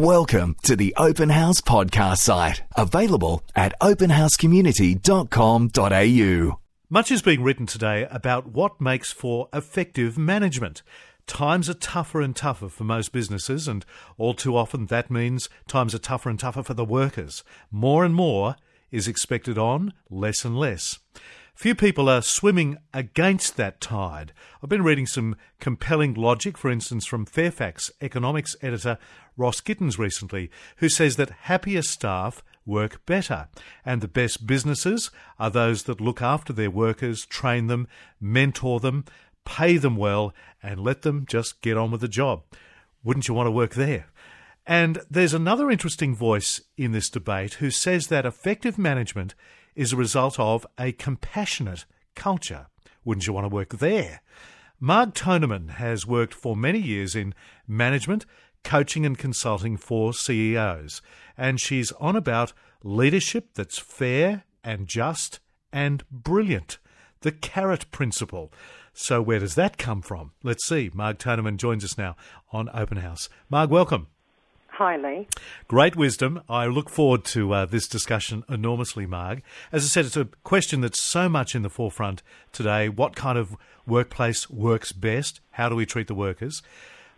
Welcome to the Open House podcast site, available at openhousecommunity.com.au. Much is being written today about what makes for effective management. Times are tougher and tougher for most businesses, and all too often that means times are tougher and tougher for the workers. More and more is expected on, less and less. Few people are swimming against that tide. I've been reading some compelling logic, for instance, from Fairfax economics editor Ross Gittins recently, who says that happier staff work better, and the best businesses are those that look after their workers, train them, mentor them, pay them well, and let them just get on with the job. Wouldn't you want to work there? And there's another interesting voice in this debate who says that effective management is a result of a compassionate culture. Wouldn't you want to work there? Marg Thonemann has worked for many years in management, coaching, and consulting for CEOs, and she's on about leadership that's fair and just and brilliant. The carat principle. So, where does that come from? Let's see. Marg Thonemann joins us now on Open House. Marg, welcome. Hi, Lee. Great wisdom. I look forward to uh, this discussion enormously, Marg. As I said, it's a question that's so much in the forefront today. What kind of workplace works best? How do we treat the workers?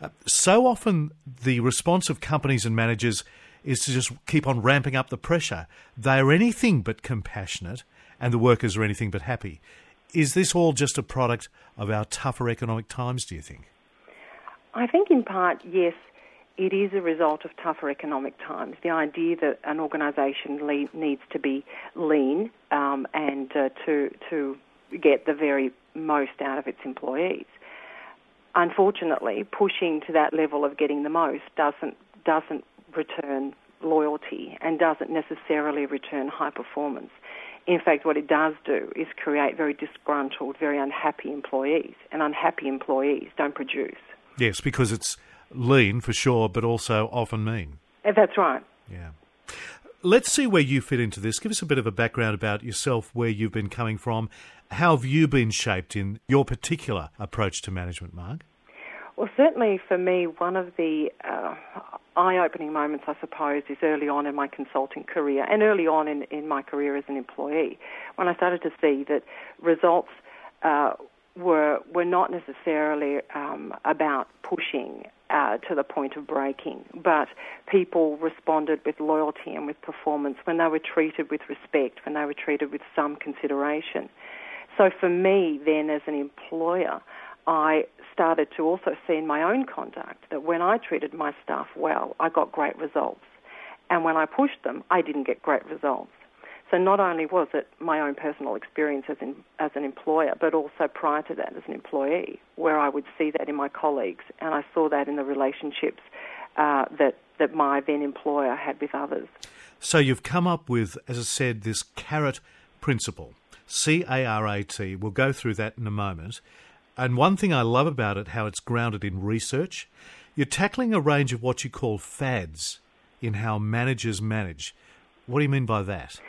Uh, so often, the response of companies and managers is to just keep on ramping up the pressure. They are anything but compassionate, and the workers are anything but happy. Is this all just a product of our tougher economic times, do you think? I think, in part, yes it is a result of tougher economic times. The idea that an organisation needs to be lean um, and uh, to to get the very most out of its employees. Unfortunately, pushing to that level of getting the most doesn't doesn't return loyalty and doesn't necessarily return high performance. In fact, what it does do is create very disgruntled, very unhappy employees, and unhappy employees don't produce. Yes, because it's lean for sure, but also often mean. That's right. Yeah. Let's see where you fit into this. Give us a bit of a background about yourself, where you've been coming from. How have you been shaped in your particular approach to management, Mark? Well, certainly for me, one of the uh, eye opening moments, I suppose, is early on in my consulting career and early on in, in my career as an employee when I started to see that results uh, were, were not necessarily um, about pushing uh, to the point of breaking, but people responded with loyalty and with performance when they were treated with respect, when they were treated with some consideration. So for me, then as an employer, I started to also see in my own conduct that when I treated my staff well, I got great results. And when I pushed them, I didn't get great results. So not only was it my own personal experience as, in, as an employer, but also prior to that as an employee, where I would see that in my colleagues, and I saw that in the relationships uh, that that my then employer had with others. So you've come up with, as I said, this carat principle, C A R A T. We'll go through that in a moment. And one thing I love about it, how it's grounded in research. You're tackling a range of what you call fads in how managers manage. What do you mean by that?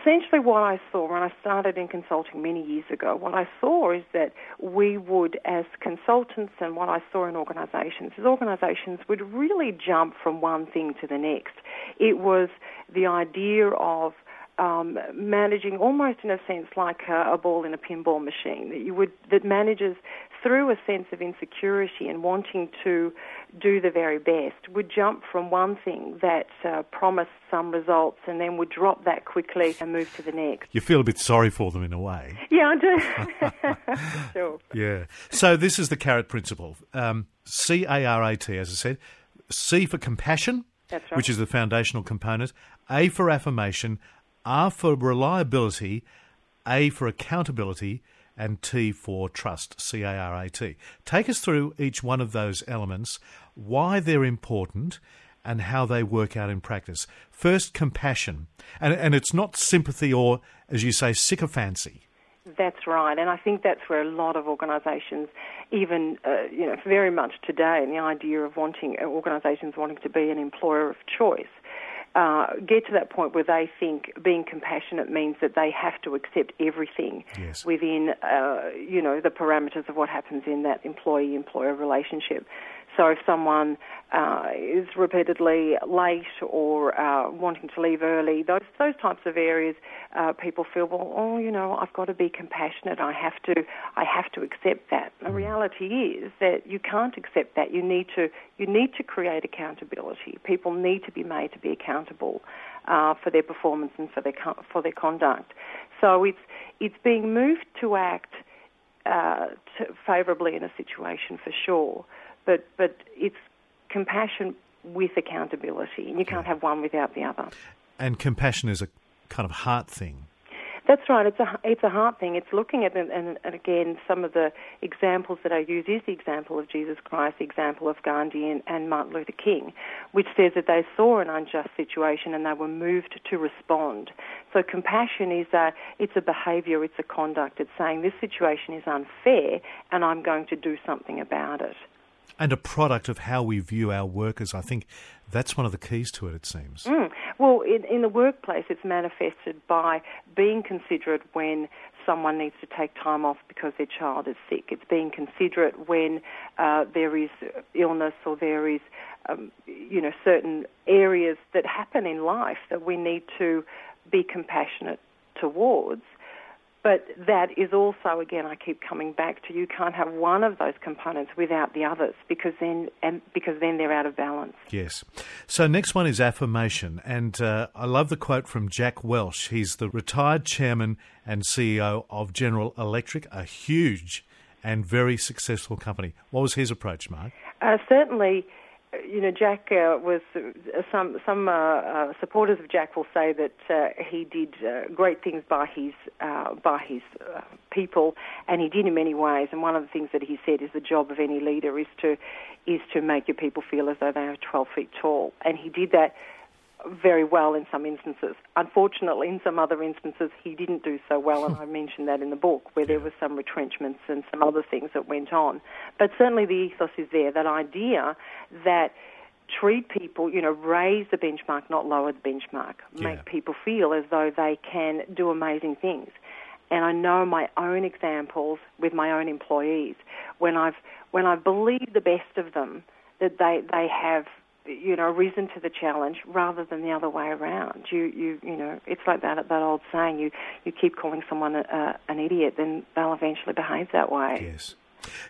Essentially what I saw when I started in consulting many years ago, what I saw is that we would, as consultants, and what I saw in organisations, is organisations would really jump from one thing to the next. It was the idea of um, managing almost in a sense like a, a, ball in a pinball machine that you would that managers through a sense of insecurity and wanting to do the very best would jump from one thing that uh, promised some results and then would drop that quickly and move to the next. You feel a bit sorry for them in a way. Yeah, I do. sure. Yeah. So this is the carat principle. Um, C A R A T, as I said. C for compassion, right. which is the foundational component. A for affirmation. R for reliability, A for accountability, and T for trust, C A R A T. Take us through each one of those elements, why they're important, and how they work out in practice. First, compassion. And, and it's not sympathy or, as you say, sycophancy. That's right, and I think that's where a lot of organisations, even uh, you know, very much today, and the idea of wanting organisations wanting to be an employer of choice, uh, get to that point where they think being compassionate means that they have to accept everything yes. within, uh, you know, the parameters of what happens in that employee-employer relationship. So if someone uh, is repeatedly late or uh, wanting to leave early, those those types of areas, uh, people feel, well, oh, you know, I've got to be compassionate. I have to, I have to accept that. The reality is that you can't accept that. You need to, you need to create accountability. People need to be made to be accountable uh, for their performance and for their for their conduct. So it's it's being moved to act uh, to favourably in a situation for sure, but but it's compassion with accountability, and you can't have one without the other. And compassion is a kind of heart thing. That's right. It's a it's a heart thing. It's looking at and, and, and again some of the examples that I use is the example of Jesus Christ, the example of Gandhi and, and Martin Luther King, which says that they saw an unjust situation and they were moved to respond. So compassion is a it's a behaviour, it's a conduct. It's saying this situation is unfair and I'm going to do something about it and a product of how we view our workers. I think that's one of the keys to it, it seems. Mm. Well, in, in, the workplace, it's manifested by being considerate when someone needs to take time off because their child is sick. It's being considerate when uh, there is illness or there is, um, you know, certain areas that happen in life that we need to be compassionate towards. But that is also, again, I keep coming back to you can't have one of those components without the others because then and because then they're out of balance. Yes. So next one is affirmation, and uh, I love the quote from Jack Welch. He's the retired chairman and CEO of General Electric, a huge and very successful company. What was his approach, Mark? Uh, certainly you know, Jack uh, was uh, some some uh, uh, supporters of Jack will say that uh, he did uh, great things by his by his people, and he did in many ways. And one of the things that he said is the job of any leader is to is to make your people feel as though they are 12 feet tall, and he did that very well in some instances. Unfortunately, in some other instances, he didn't do so well, and I mentioned that in the book, where there were some retrenchments and some other things that went on. But certainly the ethos is there, that idea that treat people, you know, raise the benchmark, not lower the benchmark, yeah. make people feel as though they can do amazing things. And I know my own examples with my own employees when I've when I believe the best of them that they they have you know, risen to the challenge rather than the other way around. You, you, you know, it's like that that old saying: you, you keep calling someone a, an idiot, then they'll eventually behave that way. Yes,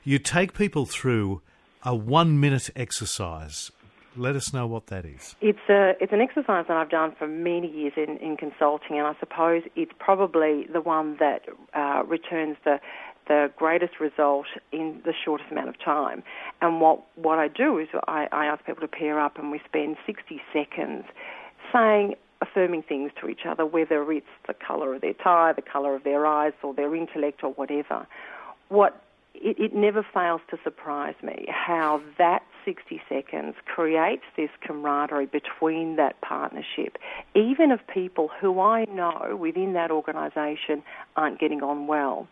you take people through a one-minute exercise. Let us know what that is. It's a it's an exercise that I've done for many years in, in consulting, and I suppose it's probably the one that uh, returns the the greatest result in the shortest amount of time. And what, what I do is I, I ask people to pair up and we spend 60 seconds saying affirming things to each other, whether it's the colour of their tie, the colour of their eyes, or their intellect, or whatever. What it, it never fails to surprise me how that 60 seconds creates this camaraderie between that partnership, even of people who I know within that organisation aren't getting on well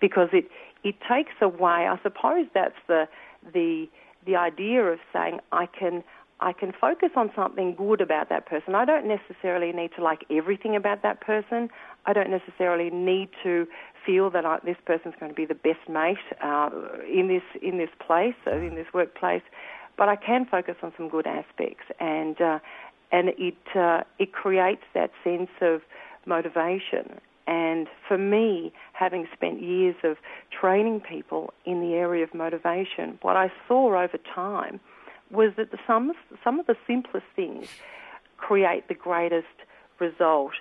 because it it takes away. I suppose that's the the the idea of saying I can I can focus on something good about that person. I don't necessarily need to like everything about that person. I don't necessarily need to feel that I, this person's going to be the best mate uh, in this in this place, uh, in this workplace. But I can focus on some good aspects, and uh, and it uh, it creates that sense of motivation and for me, having spent years of training people in the area of motivation, what I saw over time was that the, some, some of the simplest things create the greatest result.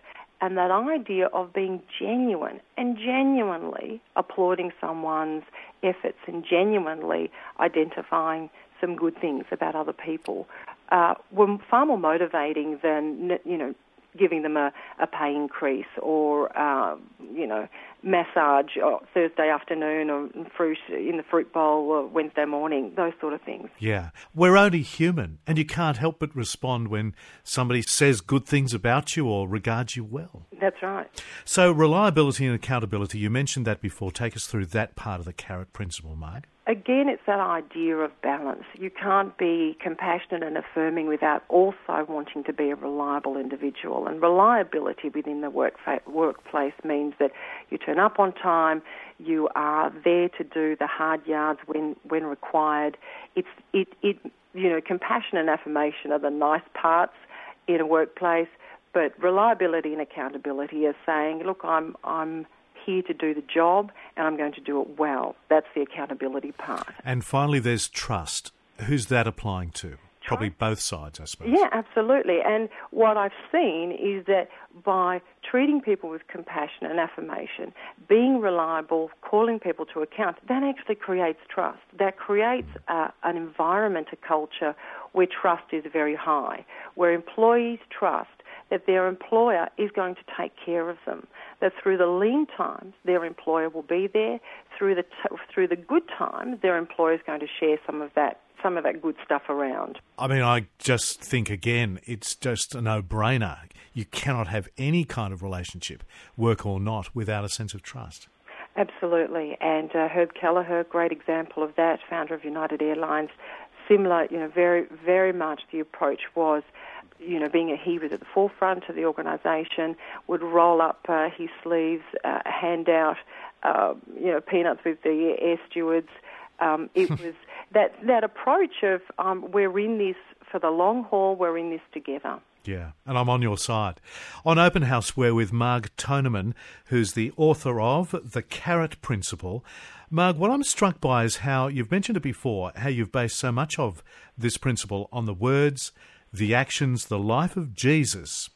And that idea of being genuine and genuinely applauding someone's efforts and genuinely identifying some good things about other people uh, were far more motivating than you know giving them a, a pay increase or, uh, you know, massage oh, Thursday afternoon or fruit in the fruit bowl or Wednesday morning, those sort of things. Yeah. We're only human, and you can't help but respond when somebody says good things about you or regards you well. That's right. So, reliability and accountability, you mentioned that before. Take us through that part of the carat principle, Mark again, it's that idea of balance. You can't be compassionate and affirming without also wanting to be a reliable individual. And reliability within the work fa- workplace means that you turn up on time. You are there to do the hard yards when when required. It's it it you know compassion and affirmation are the nice parts in a workplace, but reliability and accountability are saying, look, I'm I'm here to do the job and I'm going to do it well. That's the accountability part. And finally, there's trust. Who's that applying to? Probably both sides, I suppose. Yeah, absolutely. And what I've seen is that by treating people with compassion and affirmation, being reliable, calling people to account, that actually creates trust. That creates uh, an environment, a culture where trust is very high, where employees trust that their employer is going to take care of them. That through the lean times, their employer will be there. Through the t- through the good times, their employer is going to share some of that some of that good stuff around. I mean, I just think again, it's just a no-brainer. You cannot have any kind of relationship, work or not, without a sense of trust. Absolutely, and uh, Herb Kelleher, great example of that, founder of United Airlines. Similar, you know, very very much the approach was you know, being a he was at the forefront of the organisation, would roll up uh, his sleeves, uh, hand out, uh, you know, peanuts with the air stewards. Um, it was that that approach of um, we're in this for the long haul, we're in this together. Yeah, and I'm on your side. On Open House, we're with Marg Thonemann, who's the author of The Carat Principle. Marg, what I'm struck by is how you've mentioned it before, how you've based so much of this principle on the words the actions, the life of Jesus.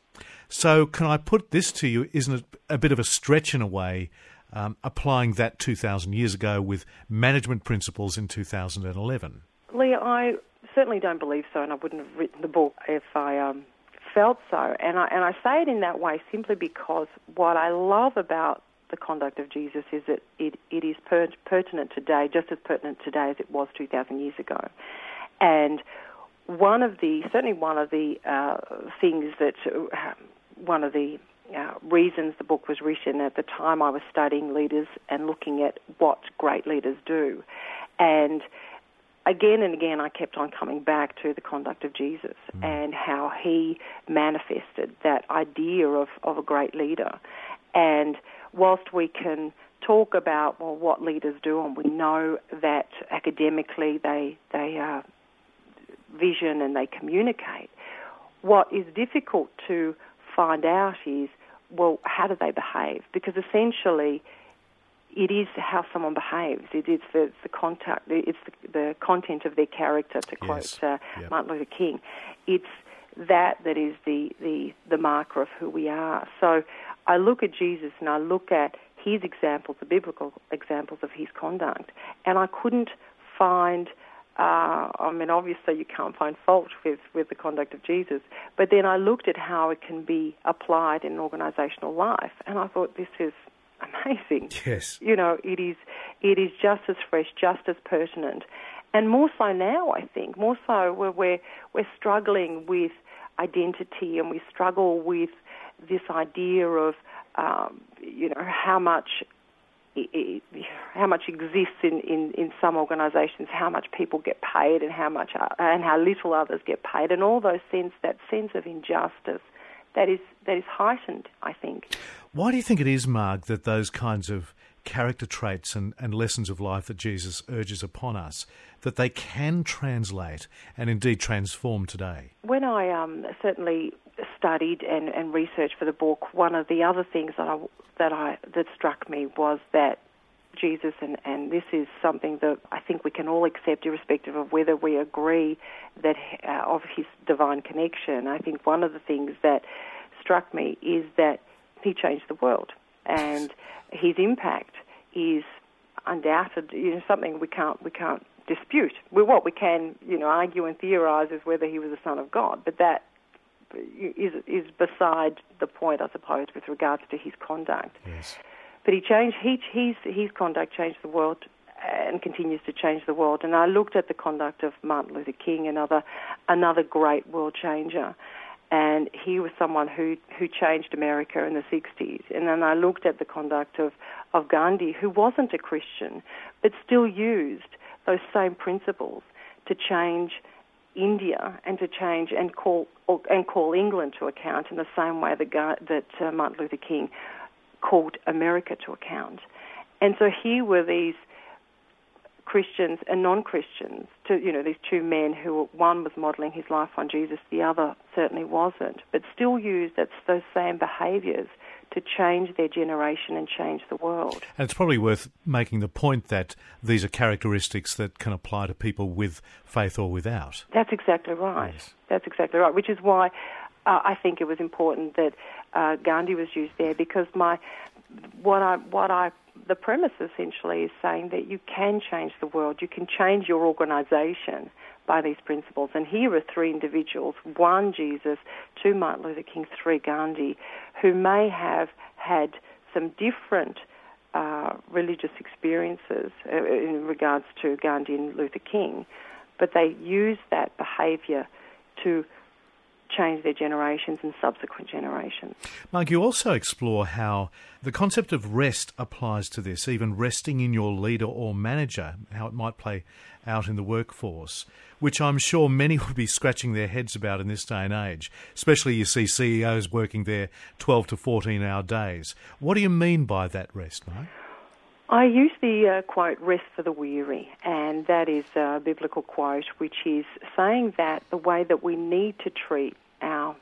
So, can I put this to you? Isn't it a bit of a stretch in a way, um, applying that 2,000 years ago with management principles in 2011? Leah, I certainly don't believe so, and I wouldn't have written the book if I um, felt so. And I, and I say it in that way simply because what I love about the conduct of Jesus is that it, it is per- pertinent today, just as pertinent today as it was 2,000 years ago. And one of the certainly one of the uh, things that uh, one of the uh, reasons the book was written at the time I was studying leaders and looking at what great leaders do, and again and again I kept on coming back to the conduct of Jesus mm. and how he manifested that idea of, of a great leader, and whilst we can talk about well what leaders do and we know that academically they they uh, vision and they communicate. What is difficult to find out is, well, how do they behave? Because essentially, it is how someone behaves. It is the, the contact. It's the, the, content of their character. To quote yes. uh, yep. Martin Luther King, it's that that is the, the the marker of who we are. So I look at Jesus and I look at his examples, the biblical examples of his conduct, and I couldn't find uh, I mean, obviously you can't find fault with, with the conduct of Jesus, but then I looked at how it can be applied in organisational life, and I thought this is amazing. Yes, you know, it is it is just as fresh, just as pertinent, and more so now. I think more so where we're we're struggling with identity, and we struggle with this idea of um, you know how much how much exists in, in, in some organisations, how much people get paid, and how much uh, and how little others get paid, and all those sense that sense of injustice that is that is heightened. I think. Why do you think it is, Marg, that those kinds of character traits and, and lessons of life that Jesus urges upon us, that they can translate and indeed transform today? When I um, certainly studied and, and researched for the book, one of the other things that I that I that struck me was that Jesus, and, and this is something that I think we can all accept, irrespective of whether we agree that uh, of his divine connection. I think one of the things that struck me is that he changed the world, and his impact is undoubted. You know, something we can't we can't dispute. We, what we can, you know, argue and theorize is whether he was a son of God, but that is is beside the point, I suppose, with regards to his conduct. Yes. But he changed. He, his his conduct changed the world and continues to change the world. And I looked at the conduct of Martin Luther King, another another great world changer, and he was someone who who changed America in the 60s. And then I looked at the conduct of of Gandhi, who wasn't a Christian, but still used those same principles to change India and to change and call and call England to account in the same way that, that uh, Martin Luther King called America to account. And so here were these Christians and non-Christians, to you know these two men who one was modelling his life on Jesus, the other certainly wasn't, but still used that, those same behaviours to change their generation and change the world. And it's probably worth making the point that these are characteristics that can apply to people with faith or without. That's exactly right. Yes. That's exactly right. Which is why uh, I think it was important that uh, Gandhi was used there because my what I what I the premise essentially is saying that you can change the world, you can change your organisation by these principles. And here are three individuals one, Jesus, two, Martin Luther King, three, Gandhi, who may have had some different uh, religious experiences uh, in regards to Gandhi and Luther King, but they use that behaviour to change their generations and subsequent generations. Mark, you also explore how the concept of rest applies to this, even resting in your leader or manager, how it might play out in the workforce, which I'm sure many would be scratching their heads about in this day and age, especially you see CEOs working their 12 to 14 hour days. What do you mean by that rest, Mark? I use the uh, quote, rest for the weary, and that is a biblical quote which is saying that the way that we need to treat our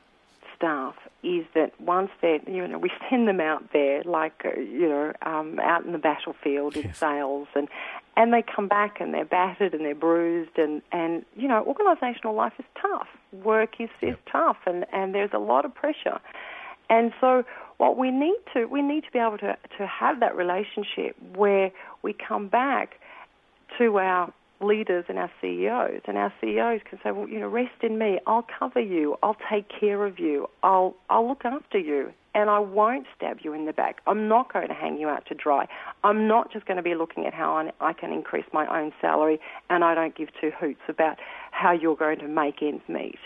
staff is that once they're, you know, we send them out there, like, uh, you know, um, out in the battlefield in sales, and and they come back and they're battered and they're bruised, and and you know, organisational life is tough. Work is is tough, and and there's a lot of pressure, and so what we need to we need to be able to to have that relationship where we come back to our leaders and our CEOs. And our CEOs can say, well, you know, rest in me. I'll cover you. I'll take care of you. I'll, I'll look after you. And I won't stab you in the back. I'm not going to hang you out to dry. I'm not just going to be looking at how I can increase my own salary and I don't give two hoots about how you're going to make ends meet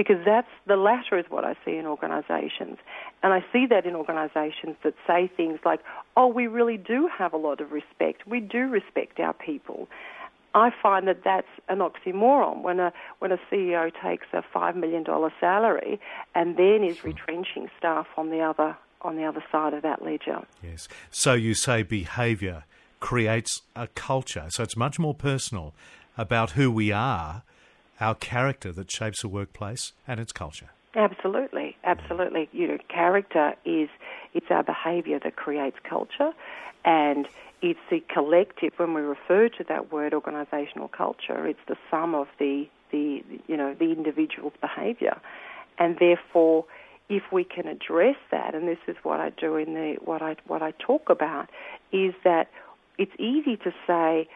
because that's the latter is what I see in organisations, and I see that in organisations that say things like, "Oh, we really do have a lot of respect. We do respect our people." I find that that's an oxymoron when a when a CEO takes a five million dollar salary and then is retrenching staff on the other on the other side of that ledger. Yes. So you say behaviour creates a culture. So it's much more personal about who we are, our character that shapes a workplace and its culture. Absolutely, absolutely. You know, character is it's our behaviour that creates culture, and it's the collective. When we refer to that word, organisational culture, it's the sum of the the you know the individual's behaviour, and therefore, if we can address that, and this is what I do in the what I what I talk about, is that it's easy to say,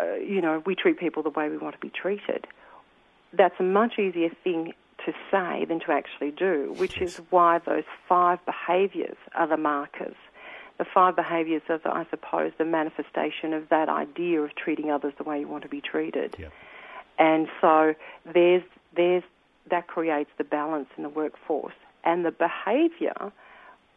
uh, you know, we treat people the way we want to be treated. That's a much easier thing to say than to actually do, which is why those five behaviours are the markers the five behaviours are, I suppose, the manifestation of that idea of treating others the way you want to be treated. Yep. And so there's there's that creates the balance in the workforce and the behaviour.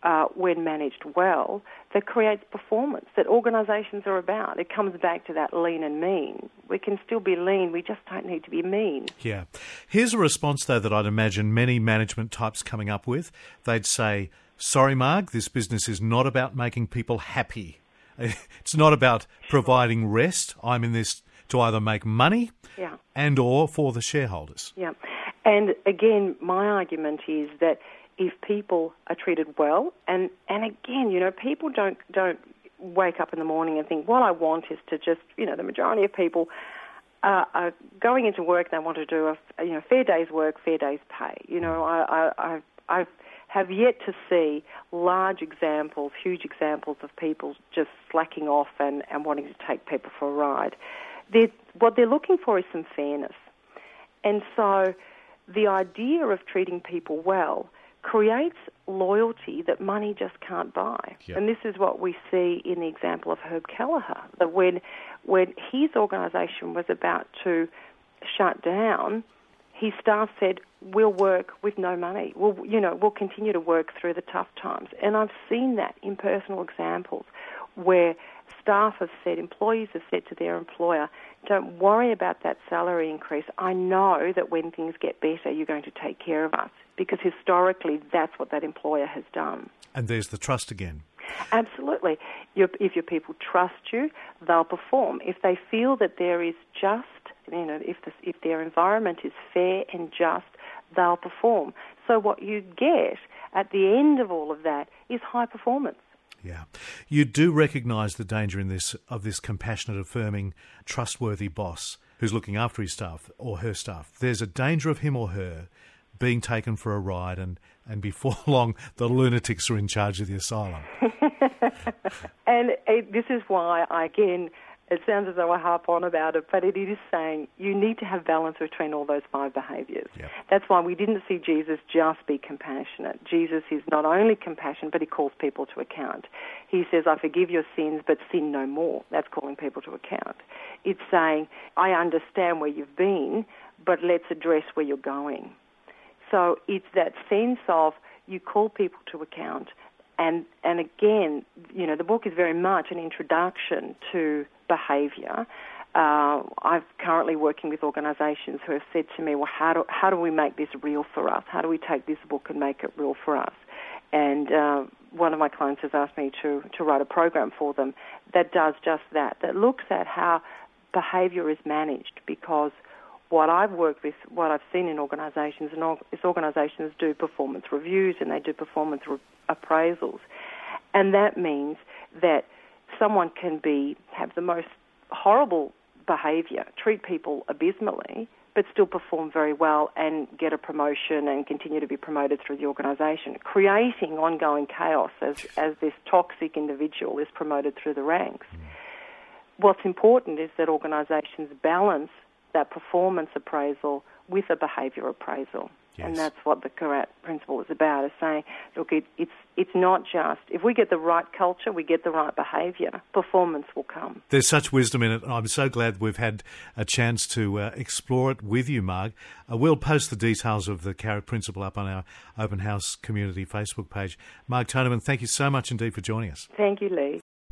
Uh, when managed well, that creates performance that organisations are about. It comes back to that lean and mean. We can still be lean, we just don't need to be mean. Yeah. Here's a response, though, that I'd imagine many management types coming up with. They'd say, Sorry, Mark, this business is not about making people happy. It's not about providing rest. I'm in this to either make money yeah. and or for the shareholders. Yeah. And again, my argument is that if people are treated well and and again, you know, people don't don't wake up in the morning and think, what I want is to just, you know, the majority of people uh, are going into work they want to do a, you know, fair day's work, fair day's pay. You know, I, I, I've, I've have yet to see large examples, huge examples of people just slacking off and, and wanting to take people for a ride. They're, what they're looking for is some fairness. And so the idea of treating people well creates loyalty that money just can't buy. Yep. And this is what we see in the example of Herb Kelleher, that when, when his organisation was about to shut down, his staff said, "We'll work with no money. We'll, you know, we'll continue to work through the tough times." And I've seen that in personal examples where staff have said, employees have said to their employer, "Don't worry about that salary increase. I know that when things get better, you're going to take care of us." Because historically, that's what that employer has done. And there's the trust again. Absolutely. Your, if your people trust you, they'll perform. If they feel that there is just, you know, if, the, if their environment is fair and just, they'll perform. So what you get at the end of all of that is high performance. Yeah, you do recognise the danger in this of this compassionate, affirming, trustworthy boss who's looking after his staff or her staff. There's a danger of him or her being taken for a ride, and and before long, the lunatics are in charge of the asylum. and it, this is why I again it sounds as though I harp on about it, but it is saying you need to have balance between all those five behaviours. Yep. That's why we didn't see Jesus just be compassionate. Jesus is not only compassion, but he calls people to account. He says, I forgive your sins, but sin no more. That's calling people to account. It's saying, I understand where you've been, but let's address where you're going. So it's that sense of you call people to account and and again, you know, the book is very much an introduction to behaviour. Uh, I'm currently working with organisations who have said to me, "Well, how do how do we make this real for us? How do we take this book and make it real for us?" And uh, one of my clients has asked me to to write a program for them that does just that. That looks at how behaviour is managed because what I've worked with, what I've seen in organisations, and is organisations do performance reviews and they do performance re- appraisals, and that means that someone can be have the most horrible behaviour, treat people abysmally, but still perform very well and get a promotion and continue to be promoted through the organisation, creating ongoing chaos as, as this toxic individual is promoted through the ranks. What's important is that organisations balance that performance appraisal with a behaviour appraisal. Yes. And that's what the Carat principle is about, is saying, look, it, it's, it's not just, if we get the right culture, we get the right behaviour, performance will come. There's such wisdom in it. I'm so glad we've had a chance to uh, explore it with you, Marg. Uh, we'll post the details of the Carat principle up on our Open House community Facebook page. Marg Thonemann, thank you so much indeed for joining us. Thank you, Lee.